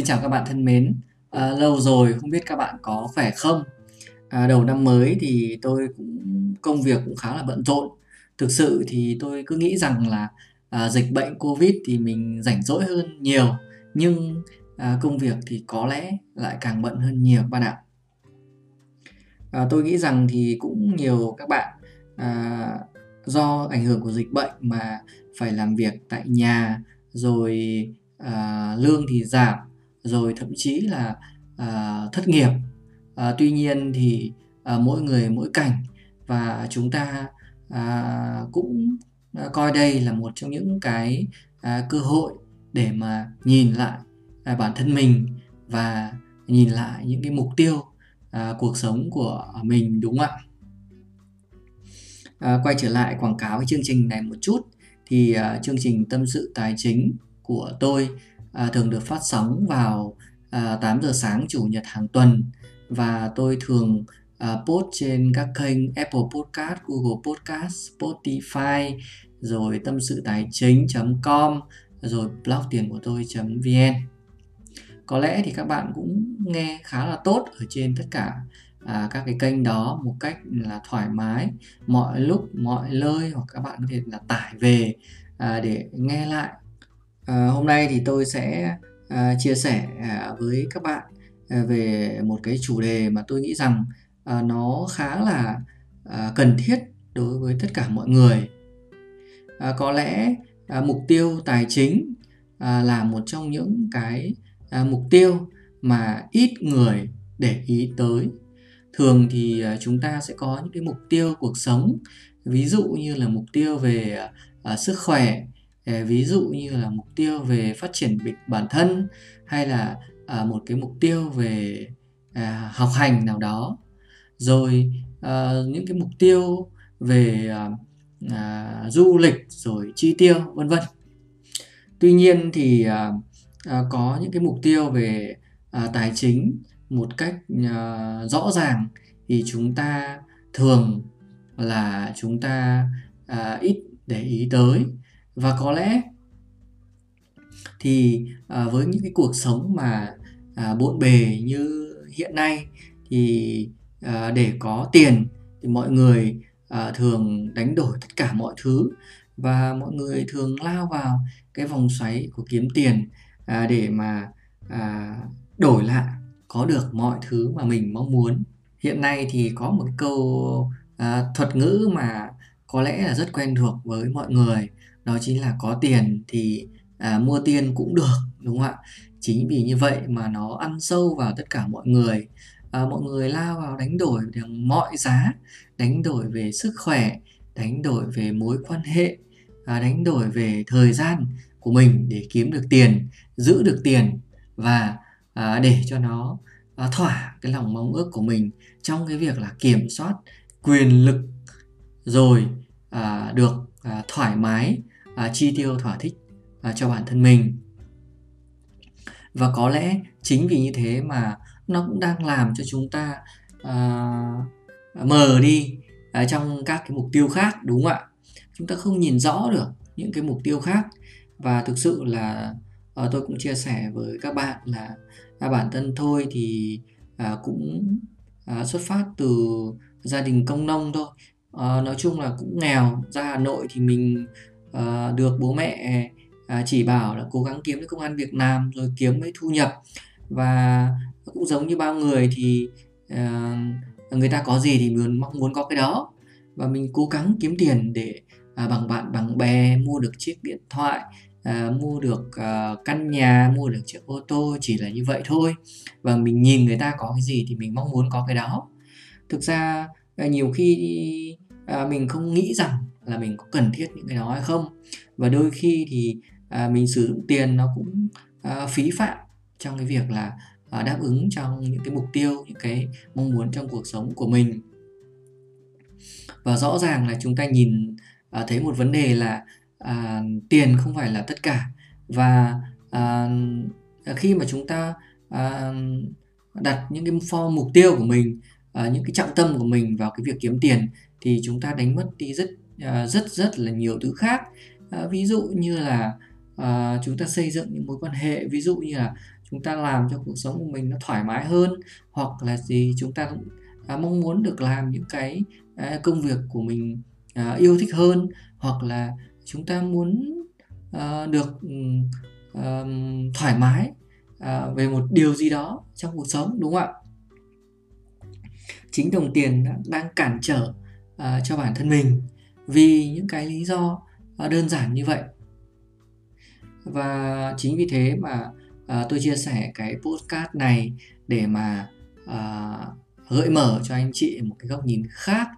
Xin chào các bạn thân mến. À, lâu rồi không biết các bạn có khỏe không? À, đầu năm mới thì tôi cũng công việc cũng khá là bận rộn. Thực sự thì tôi cứ nghĩ rằng là à, dịch bệnh Covid thì mình rảnh rỗi hơn nhiều, nhưng à, công việc thì có lẽ lại càng bận hơn nhiều các bạn ạ. À, tôi nghĩ rằng thì cũng nhiều các bạn à, do ảnh hưởng của dịch bệnh mà phải làm việc tại nhà rồi à, lương thì giảm rồi thậm chí là à, thất nghiệp. À, tuy nhiên thì à, mỗi người mỗi cảnh và chúng ta à, cũng à, coi đây là một trong những cái à, cơ hội để mà nhìn lại à, bản thân mình và nhìn lại những cái mục tiêu à, cuộc sống của mình đúng không ạ? À, quay trở lại quảng cáo cái chương trình này một chút thì à, chương trình tâm sự tài chính của tôi à, thường được phát sóng vào à, 8 giờ sáng chủ nhật hàng tuần và tôi thường à, post trên các kênh Apple Podcast, Google Podcast, Spotify, rồi tâm sự tài chính.com, rồi blog tiền của tôi.vn. Có lẽ thì các bạn cũng nghe khá là tốt ở trên tất cả à, các cái kênh đó một cách là thoải mái mọi lúc mọi nơi hoặc các bạn có thể là tải về à, để nghe lại À, hôm nay thì tôi sẽ à, chia sẻ à, với các bạn à, về một cái chủ đề mà tôi nghĩ rằng à, nó khá là à, cần thiết đối với tất cả mọi người. À, có lẽ à, mục tiêu tài chính à, là một trong những cái à, mục tiêu mà ít người để ý tới. Thường thì à, chúng ta sẽ có những cái mục tiêu cuộc sống, ví dụ như là mục tiêu về à, sức khỏe, Ờ, ví dụ như là mục tiêu về phát triển bản thân hay là à, một cái mục tiêu về à, học hành nào đó. Rồi à, những cái mục tiêu về à, à, du lịch rồi chi tiêu vân vân. Tuy nhiên thì à, à, có những cái mục tiêu về à, tài chính một cách à, rõ ràng thì chúng ta thường là chúng ta à, ít để ý tới và có lẽ thì à, với những cái cuộc sống mà à, bộn bề như hiện nay thì à, để có tiền thì mọi người à, thường đánh đổi tất cả mọi thứ và mọi người thường lao vào cái vòng xoáy của kiếm tiền à, để mà à, đổi lại có được mọi thứ mà mình mong muốn. Hiện nay thì có một câu à, thuật ngữ mà có lẽ là rất quen thuộc với mọi người đó chính là có tiền thì à, mua tiền cũng được đúng không ạ? Chính vì như vậy mà nó ăn sâu vào tất cả mọi người. À, mọi người lao vào đánh đổi bằng mọi giá đánh đổi về sức khỏe đánh đổi về mối quan hệ à, đánh đổi về thời gian của mình để kiếm được tiền giữ được tiền và à, để cho nó à, thỏa cái lòng mong ước của mình trong cái việc là kiểm soát quyền lực rồi à, được à, thoải mái à, chi tiêu thỏa thích à, cho bản thân mình. Và có lẽ chính vì như thế mà nó cũng đang làm cho chúng ta à, mờ đi à, trong các cái mục tiêu khác đúng không ạ? Chúng ta không nhìn rõ được những cái mục tiêu khác. Và thực sự là à, tôi cũng chia sẻ với các bạn là à, bản thân thôi thì à, cũng à, xuất phát từ gia đình công nông thôi. À, nói chung là cũng nghèo ra hà nội thì mình uh, được bố mẹ uh, chỉ bảo là cố gắng kiếm cái công an việc làm rồi kiếm mấy thu nhập. Và cũng giống như bao người thì uh, người ta có gì thì mình mong muốn có cái đó. Và mình cố gắng kiếm tiền để uh, bằng bạn bằng bè mua được chiếc điện thoại à, mua được uh, căn nhà mua được chiếc ô tô chỉ là như vậy thôi. Và mình nhìn người ta có cái gì thì mình mong muốn có cái đó. Thực ra uh, nhiều khi uh, mình không nghĩ rằng là mình có cần thiết những cái đó hay không. Và đôi khi thì à, mình sử dụng tiền nó cũng à, phí phạm trong cái việc là à, đáp ứng trong những cái mục tiêu những cái mong muốn trong cuộc sống của mình. Và rõ ràng là chúng ta nhìn à, thấy một vấn đề là à, tiền không phải là tất cả. Và à, khi mà chúng ta à, đặt những cái form mục tiêu của mình à, những cái trọng tâm của mình vào cái việc kiếm tiền thì chúng ta đánh mất đi rất Ờ, rất rất là nhiều thứ khác. Ờ, ví dụ như là ờ, chúng ta xây dựng những mối quan hệ, ví dụ như là chúng ta làm cho cuộc sống của mình nó thoải mái hơn, hoặc là gì chúng ta à, mong muốn được làm những cái à, công việc của mình à, yêu thích hơn, hoặc là chúng ta muốn được ừ, thoải mái về một điều gì đó trong cuộc sống, đúng không ạ? Chính đồng tiền đang cản trở cho bản thân mình vì những cái lý do à, đơn giản như vậy. Và chính vì thế mà à, tôi chia sẻ cái podcast này để mà à, gợi mở cho anh chị một cái góc nhìn khác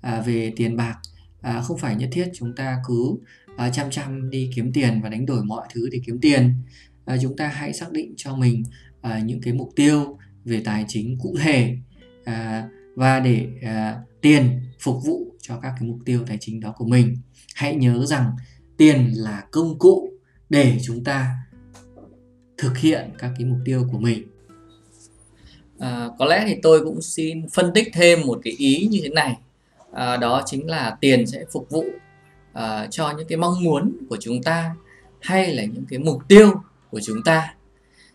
à, về tiền bạc. À, không phải nhất thiết chúng ta cứ à, chăm chăm đi kiếm tiền và đánh đổi mọi thứ để kiếm tiền. À, chúng ta hãy xác định cho mình à, những cái mục tiêu về tài chính cụ thể à, và để à, tiền phục vụ cho các cái mục tiêu tài chính đó của mình. Hãy nhớ rằng tiền là công cụ để chúng ta thực hiện các cái mục tiêu của mình. À, có lẽ thì tôi cũng xin phân tích thêm một cái ý như thế này. À, đó chính là tiền sẽ phục vụ à, cho những cái mong muốn của chúng ta hay là những cái mục tiêu của chúng ta.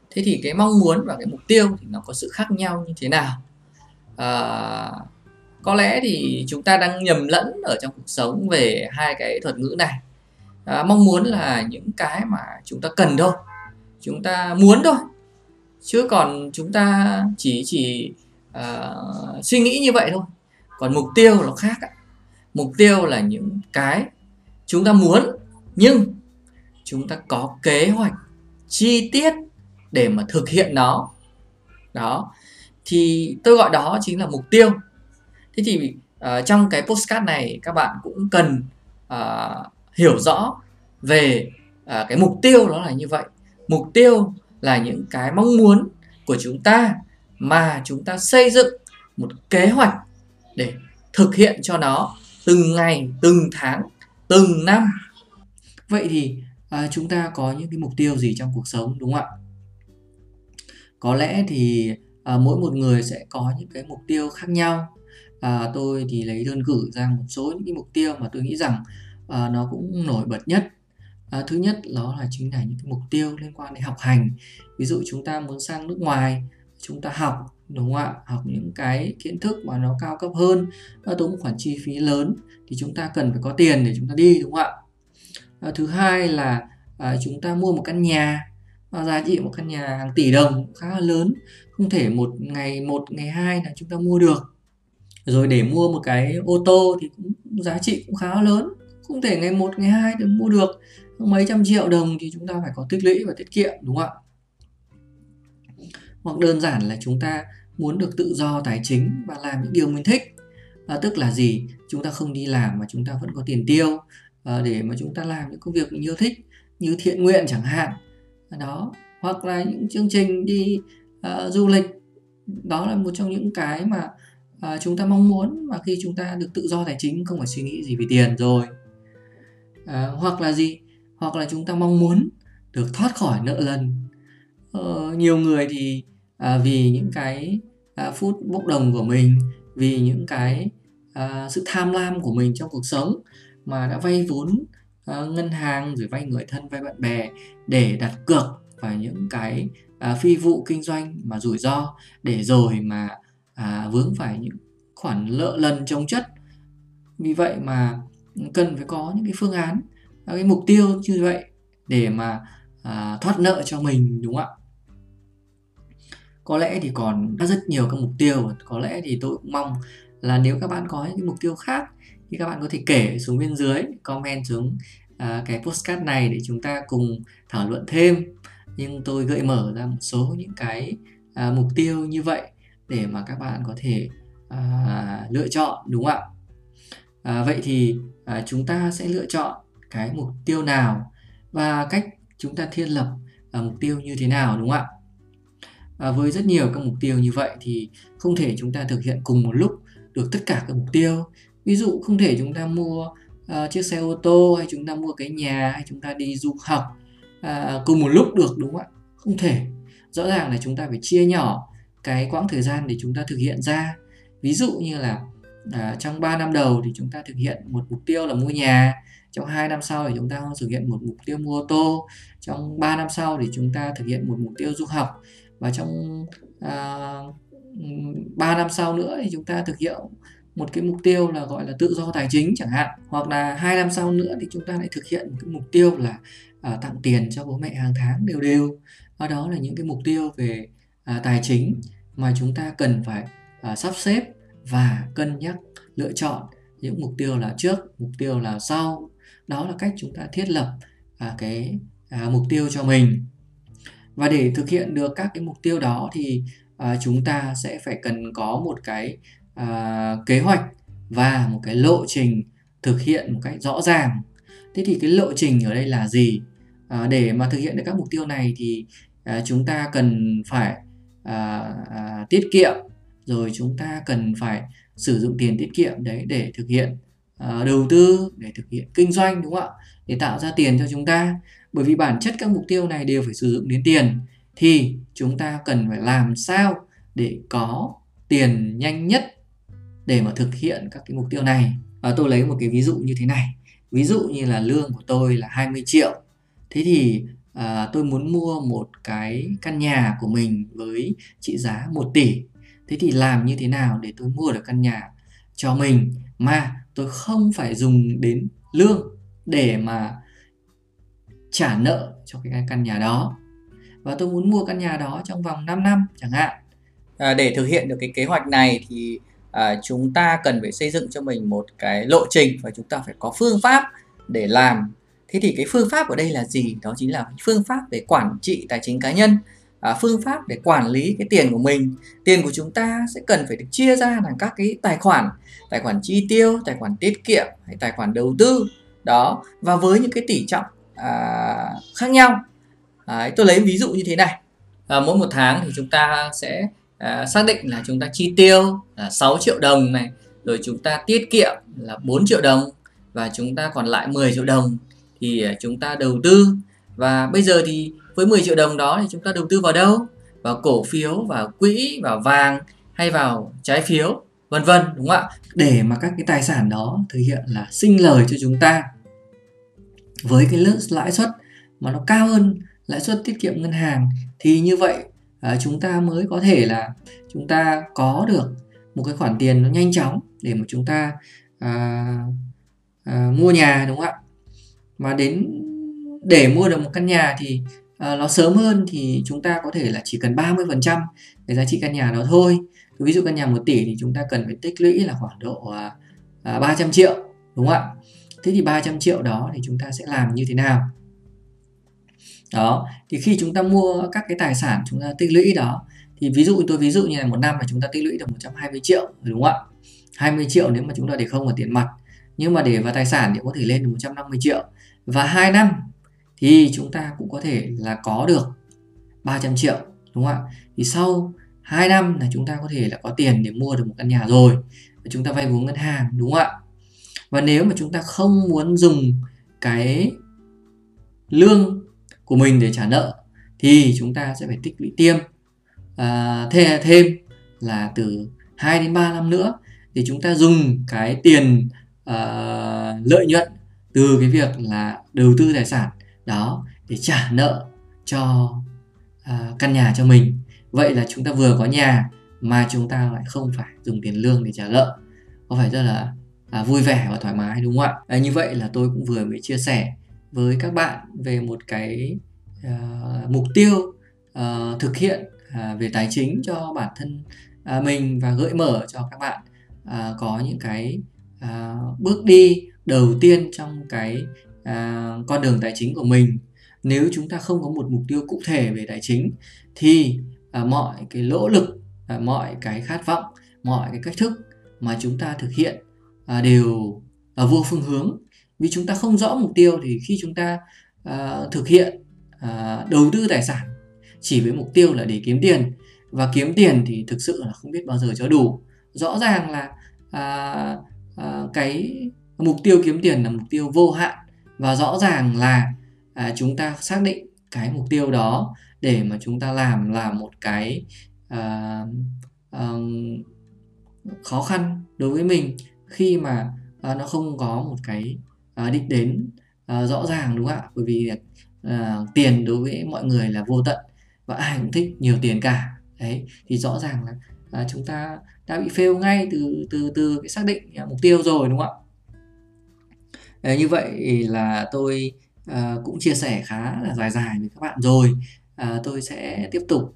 Thế thì cái mong muốn và cái mục tiêu thì nó có sự khác nhau như thế nào? À, có lẽ thì chúng ta đang nhầm lẫn ở trong cuộc sống về hai cái thuật ngữ này. À, mong muốn là những cái mà chúng ta cần thôi. Chúng ta muốn thôi. Chứ còn chúng ta chỉ chỉ uh, suy nghĩ như vậy thôi. Còn mục tiêu nó khác ạ. Mục tiêu là những cái chúng ta muốn nhưng chúng ta có kế hoạch chi tiết để mà thực hiện nó. Đó. Thì tôi gọi đó chính là mục tiêu thế thì uh, trong cái postcard này các bạn cũng cần uh, hiểu rõ về uh, cái mục tiêu đó là như vậy. Mục tiêu là những cái mong muốn của chúng ta mà chúng ta xây dựng một kế hoạch để thực hiện cho nó từng ngày từng tháng từng năm. Vậy thì à, chúng ta có những cái mục tiêu gì trong cuộc sống đúng không ạ? Có lẽ thì à, mỗi một người sẽ có những cái mục tiêu khác nhau à, tôi thì lấy đơn cử ra một số những cái mục tiêu mà tôi nghĩ rằng à, nó cũng nổi bật nhất. À, thứ nhất đó là chính là những cái mục tiêu liên quan đến học hành. Ví dụ chúng ta muốn sang nước ngoài chúng ta học đúng không ạ? Học những cái kiến thức mà nó cao cấp hơn nó tốn một khoản chi phí lớn thì chúng ta cần phải có tiền để chúng ta đi đúng không ạ? À, thứ hai là à, chúng ta mua một căn nhà và giá trị một căn nhà hàng tỷ đồng khá là lớn. Không thể một ngày một ngày hai là chúng ta mua được rồi để mua một cái ô tô thì cũng giá trị cũng khá lớn. Không thể ngày một ngày hai được mua được. Mấy trăm triệu đồng thì chúng ta phải có tích lũy và tiết kiệm đúng không ạ? Hoặc đơn giản là chúng ta muốn được tự do tài chính và làm những điều mình thích. À, tức là gì? Chúng ta không đi làm mà chúng ta vẫn có tiền tiêu. À, để mà chúng ta làm những công việc mình yêu thích như thiện nguyện chẳng hạn. Đó hoặc là những chương trình đi uh, du lịch. Đó là một trong những cái mà à, chúng ta mong muốn mà khi chúng ta được tự do tài chính không phải suy nghĩ gì về tiền rồi. À, hoặc là gì? Hoặc là chúng ta mong muốn được thoát khỏi nợ lần. Ờ, nhiều người thì à, vì những cái à, phút bốc đồng của mình vì những cái à, sự tham lam của mình trong cuộc sống mà đã vay vốn à, ngân hàng rồi vay người thân vay bạn bè để đặt cược vào những cái à, phi vụ kinh doanh mà rủi ro để rồi mà à, vướng phải những khoản nợ lần chống chất. Vì vậy mà cần phải có những cái phương án cái mục tiêu như vậy để mà à, thoát nợ cho mình đúng không ạ? Có lẽ thì còn rất nhiều các mục tiêu có lẽ thì tôi cũng mong là nếu các bạn có những mục tiêu khác thì các bạn có thể kể xuống bên dưới comment xuống à, cái postcard này để chúng ta cùng thảo luận thêm. Nhưng tôi gợi mở ra một số những cái à, mục tiêu như vậy để mà các bạn có thể à, lựa chọn đúng không ạ? À, vậy thì à, chúng ta sẽ lựa chọn cái mục tiêu nào và cách chúng ta thiết lập à, mục tiêu như thế nào đúng không ạ? À, với rất nhiều các mục tiêu như vậy thì không thể chúng ta thực hiện cùng một lúc được tất cả các mục tiêu. Ví dụ không thể chúng ta mua uh, chiếc xe ô tô hay chúng ta mua cái nhà hay chúng ta đi du học uh, cùng một lúc được đúng không ạ? Không thể. Rõ ràng là chúng ta phải chia nhỏ cái quãng thời gian để chúng ta thực hiện ra. Ví dụ như là à, trong 3 năm đầu thì chúng ta thực hiện một mục tiêu là mua nhà trong 2 năm sau thì chúng ta thực hiện một mục tiêu mua ô tô trong 3 năm sau thì chúng ta thực hiện một mục tiêu du học và trong à, 3 năm sau nữa thì chúng ta thực hiện một cái mục tiêu là gọi là tự do tài chính chẳng hạn. Hoặc là hai năm sau nữa thì chúng ta lại thực hiện một cái mục tiêu là à, tặng tiền cho bố mẹ hàng tháng đều đều. Và đó là những cái mục tiêu về à, tài chính mà chúng ta cần phải à, sắp xếp và cân nhắc lựa chọn những mục tiêu là trước mục tiêu là sau. Đó là cách chúng ta thiết lập à, cái à, mục tiêu cho mình. Và để thực hiện được các cái mục tiêu đó thì à, chúng ta sẽ phải cần có một cái à, kế hoạch và một cái lộ trình thực hiện một cách rõ ràng. Thế thì cái lộ trình ở đây là gì? À, để mà thực hiện được các mục tiêu này thì à, chúng ta cần phải à, à, tiết kiệm. Rồi chúng ta cần phải sử dụng tiền tiết kiệm đấy để thực hiện à, đầu tư để thực hiện kinh doanh đúng không ạ? Để tạo ra tiền cho chúng ta. Bởi vì bản chất các mục tiêu này đều phải sử dụng đến tiền. Thì chúng ta cần phải làm sao để có tiền nhanh nhất để mà thực hiện các cái mục tiêu này? Và tôi lấy một cái ví dụ như thế này. Ví dụ như là lương của tôi là 20 triệu. Thế thì à, tôi muốn mua một cái căn nhà của mình với trị giá 1 tỷ. Thế thì làm như thế nào để tôi mua được căn nhà cho mình mà tôi không phải dùng đến lương để mà trả nợ cho cái căn nhà đó? Và tôi muốn mua căn nhà đó trong vòng 5 năm chẳng hạn. À, để thực hiện được cái kế hoạch này thì à, chúng ta cần phải xây dựng cho mình một cái lộ trình và chúng ta phải có phương pháp để làm thế thì cái phương pháp ở đây là gì? Đó chính là phương pháp để quản trị tài chính cá nhân à, phương pháp để quản lý cái tiền của mình. Tiền của chúng ta sẽ cần phải được chia ra thành các cái tài khoản tài khoản chi tiêu tài khoản tiết kiệm hay tài khoản đầu tư. Đó và với những cái tỷ trọng à, khác nhau. À, tôi lấy ví dụ như thế này. À, mỗi một tháng thì chúng ta sẽ à, xác định là chúng ta chi tiêu là 6 triệu đồng này rồi chúng ta tiết kiệm là 4 triệu đồng và chúng ta còn lại 10 triệu đồng thì à, chúng ta đầu tư. Và bây giờ thì với 10 triệu đồng đó thì chúng ta đầu tư vào đâu? Vào cổ phiếu vào quỹ vào vàng hay vào trái phiếu vân vân đúng không ạ? Để mà các cái tài sản đó thực hiện là sinh lời cho chúng ta với cái lãi suất mà nó cao hơn lãi suất tiết kiệm ngân hàng thì như vậy à, chúng ta mới có thể là chúng ta có được một cái khoản tiền nó nhanh chóng để mà chúng ta à, à, mua nhà đúng không ạ? Mà đến để mua được một căn nhà thì uh, nó sớm hơn thì chúng ta có thể là chỉ cần 30% cái giá trị căn nhà đó thôi. Ví dụ căn nhà 1 tỷ thì chúng ta cần phải tích lũy là khoảng độ uh, à, 300 triệu đúng không ạ? Thế thì 300 triệu đó thì chúng ta sẽ làm như thế nào? Đó thì khi chúng ta mua các cái tài sản chúng ta tích lũy đó thì ví dụ tôi ví dụ như là một năm là chúng ta tích lũy được 120 triệu đúng không ạ? 20 triệu nếu mà chúng ta để không ở tiền mặt. Nhưng mà để vào tài sản thì có thể lên được 150 triệu và 2 năm thì chúng ta cũng có thể là có được 300 triệu đúng không ạ? Thì sau 2 năm là chúng ta có thể là có tiền để mua được một căn nhà rồi và chúng ta vay vốn ngân hàng đúng không ạ? Và nếu mà chúng ta không muốn dùng cái lương của mình để trả nợ thì chúng ta sẽ phải tích lũy tiêm à, thêm thêm là từ 2 đến 3 năm nữa thì chúng ta dùng cái tiền uh, lợi nhuận từ cái việc là đầu tư tài sản đó để trả nợ cho uh, căn nhà cho mình. Vậy là chúng ta vừa có nhà mà chúng ta lại không phải dùng tiền lương để trả nợ. Có phải rất là à, vui vẻ và thoải mái đúng không ạ? À, như vậy là tôi cũng vừa mới chia sẻ với các bạn về một cái uh, mục tiêu uh, thực hiện uh, về tài chính cho bản thân uh, mình và gợi mở cho các bạn uh, có những cái uh, bước đi đầu tiên trong cái uh, con đường tài chính của mình. Nếu chúng ta không có một mục tiêu cụ thể về tài chính thì uh, mọi cái lỗ lực uh, mọi cái khát vọng mọi cái cách thức mà chúng ta thực hiện uh, đều uh, vô phương hướng. Vì chúng ta không rõ mục tiêu thì khi chúng ta uh, thực hiện uh, đầu tư tài sản chỉ với mục tiêu là để kiếm tiền và kiếm tiền thì thực sự là không biết bao giờ cho đủ. Rõ ràng là uh, uh, cái mục tiêu kiếm tiền là mục tiêu vô hạn. Và rõ ràng là à, chúng ta xác định cái mục tiêu đó để mà chúng ta làm là một cái à, à, khó khăn đối với mình khi mà à, nó không có một cái à, đích đến à, rõ ràng đúng không ạ? Bởi vì à, tiền đối với mọi người là vô tận và ai cũng thích nhiều tiền cả. Đấy thì rõ ràng là à, chúng ta đã bị fail ngay từ từ từ cái xác định à, mục tiêu rồi đúng không ạ? Ờ, như vậy là tôi ờ, cũng chia sẻ khá là dài dài với các bạn rồi. Ờ, tôi sẽ tiếp tục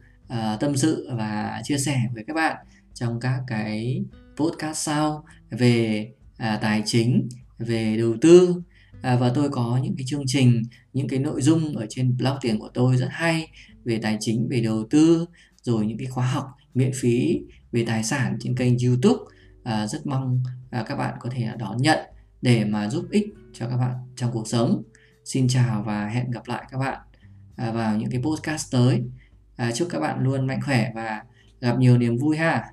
tâm sự và chia sẻ với các bạn trong các cái podcast sau về tài chính về đầu tư. Và tôi có những cái chương trình những cái nội dung ở trên blog tiền của tôi rất hay về tài chính về đầu tư rồi những cái khóa học miễn phí về tài sản trên kênh youtube. À, rất mong à, các bạn có thể đón nhận để mà giúp ích cho các bạn trong cuộc sống. Xin chào và hẹn gặp lại các bạn à, vào những cái podcast tới. À, chúc các bạn luôn mạnh khỏe và gặp nhiều niềm vui ha.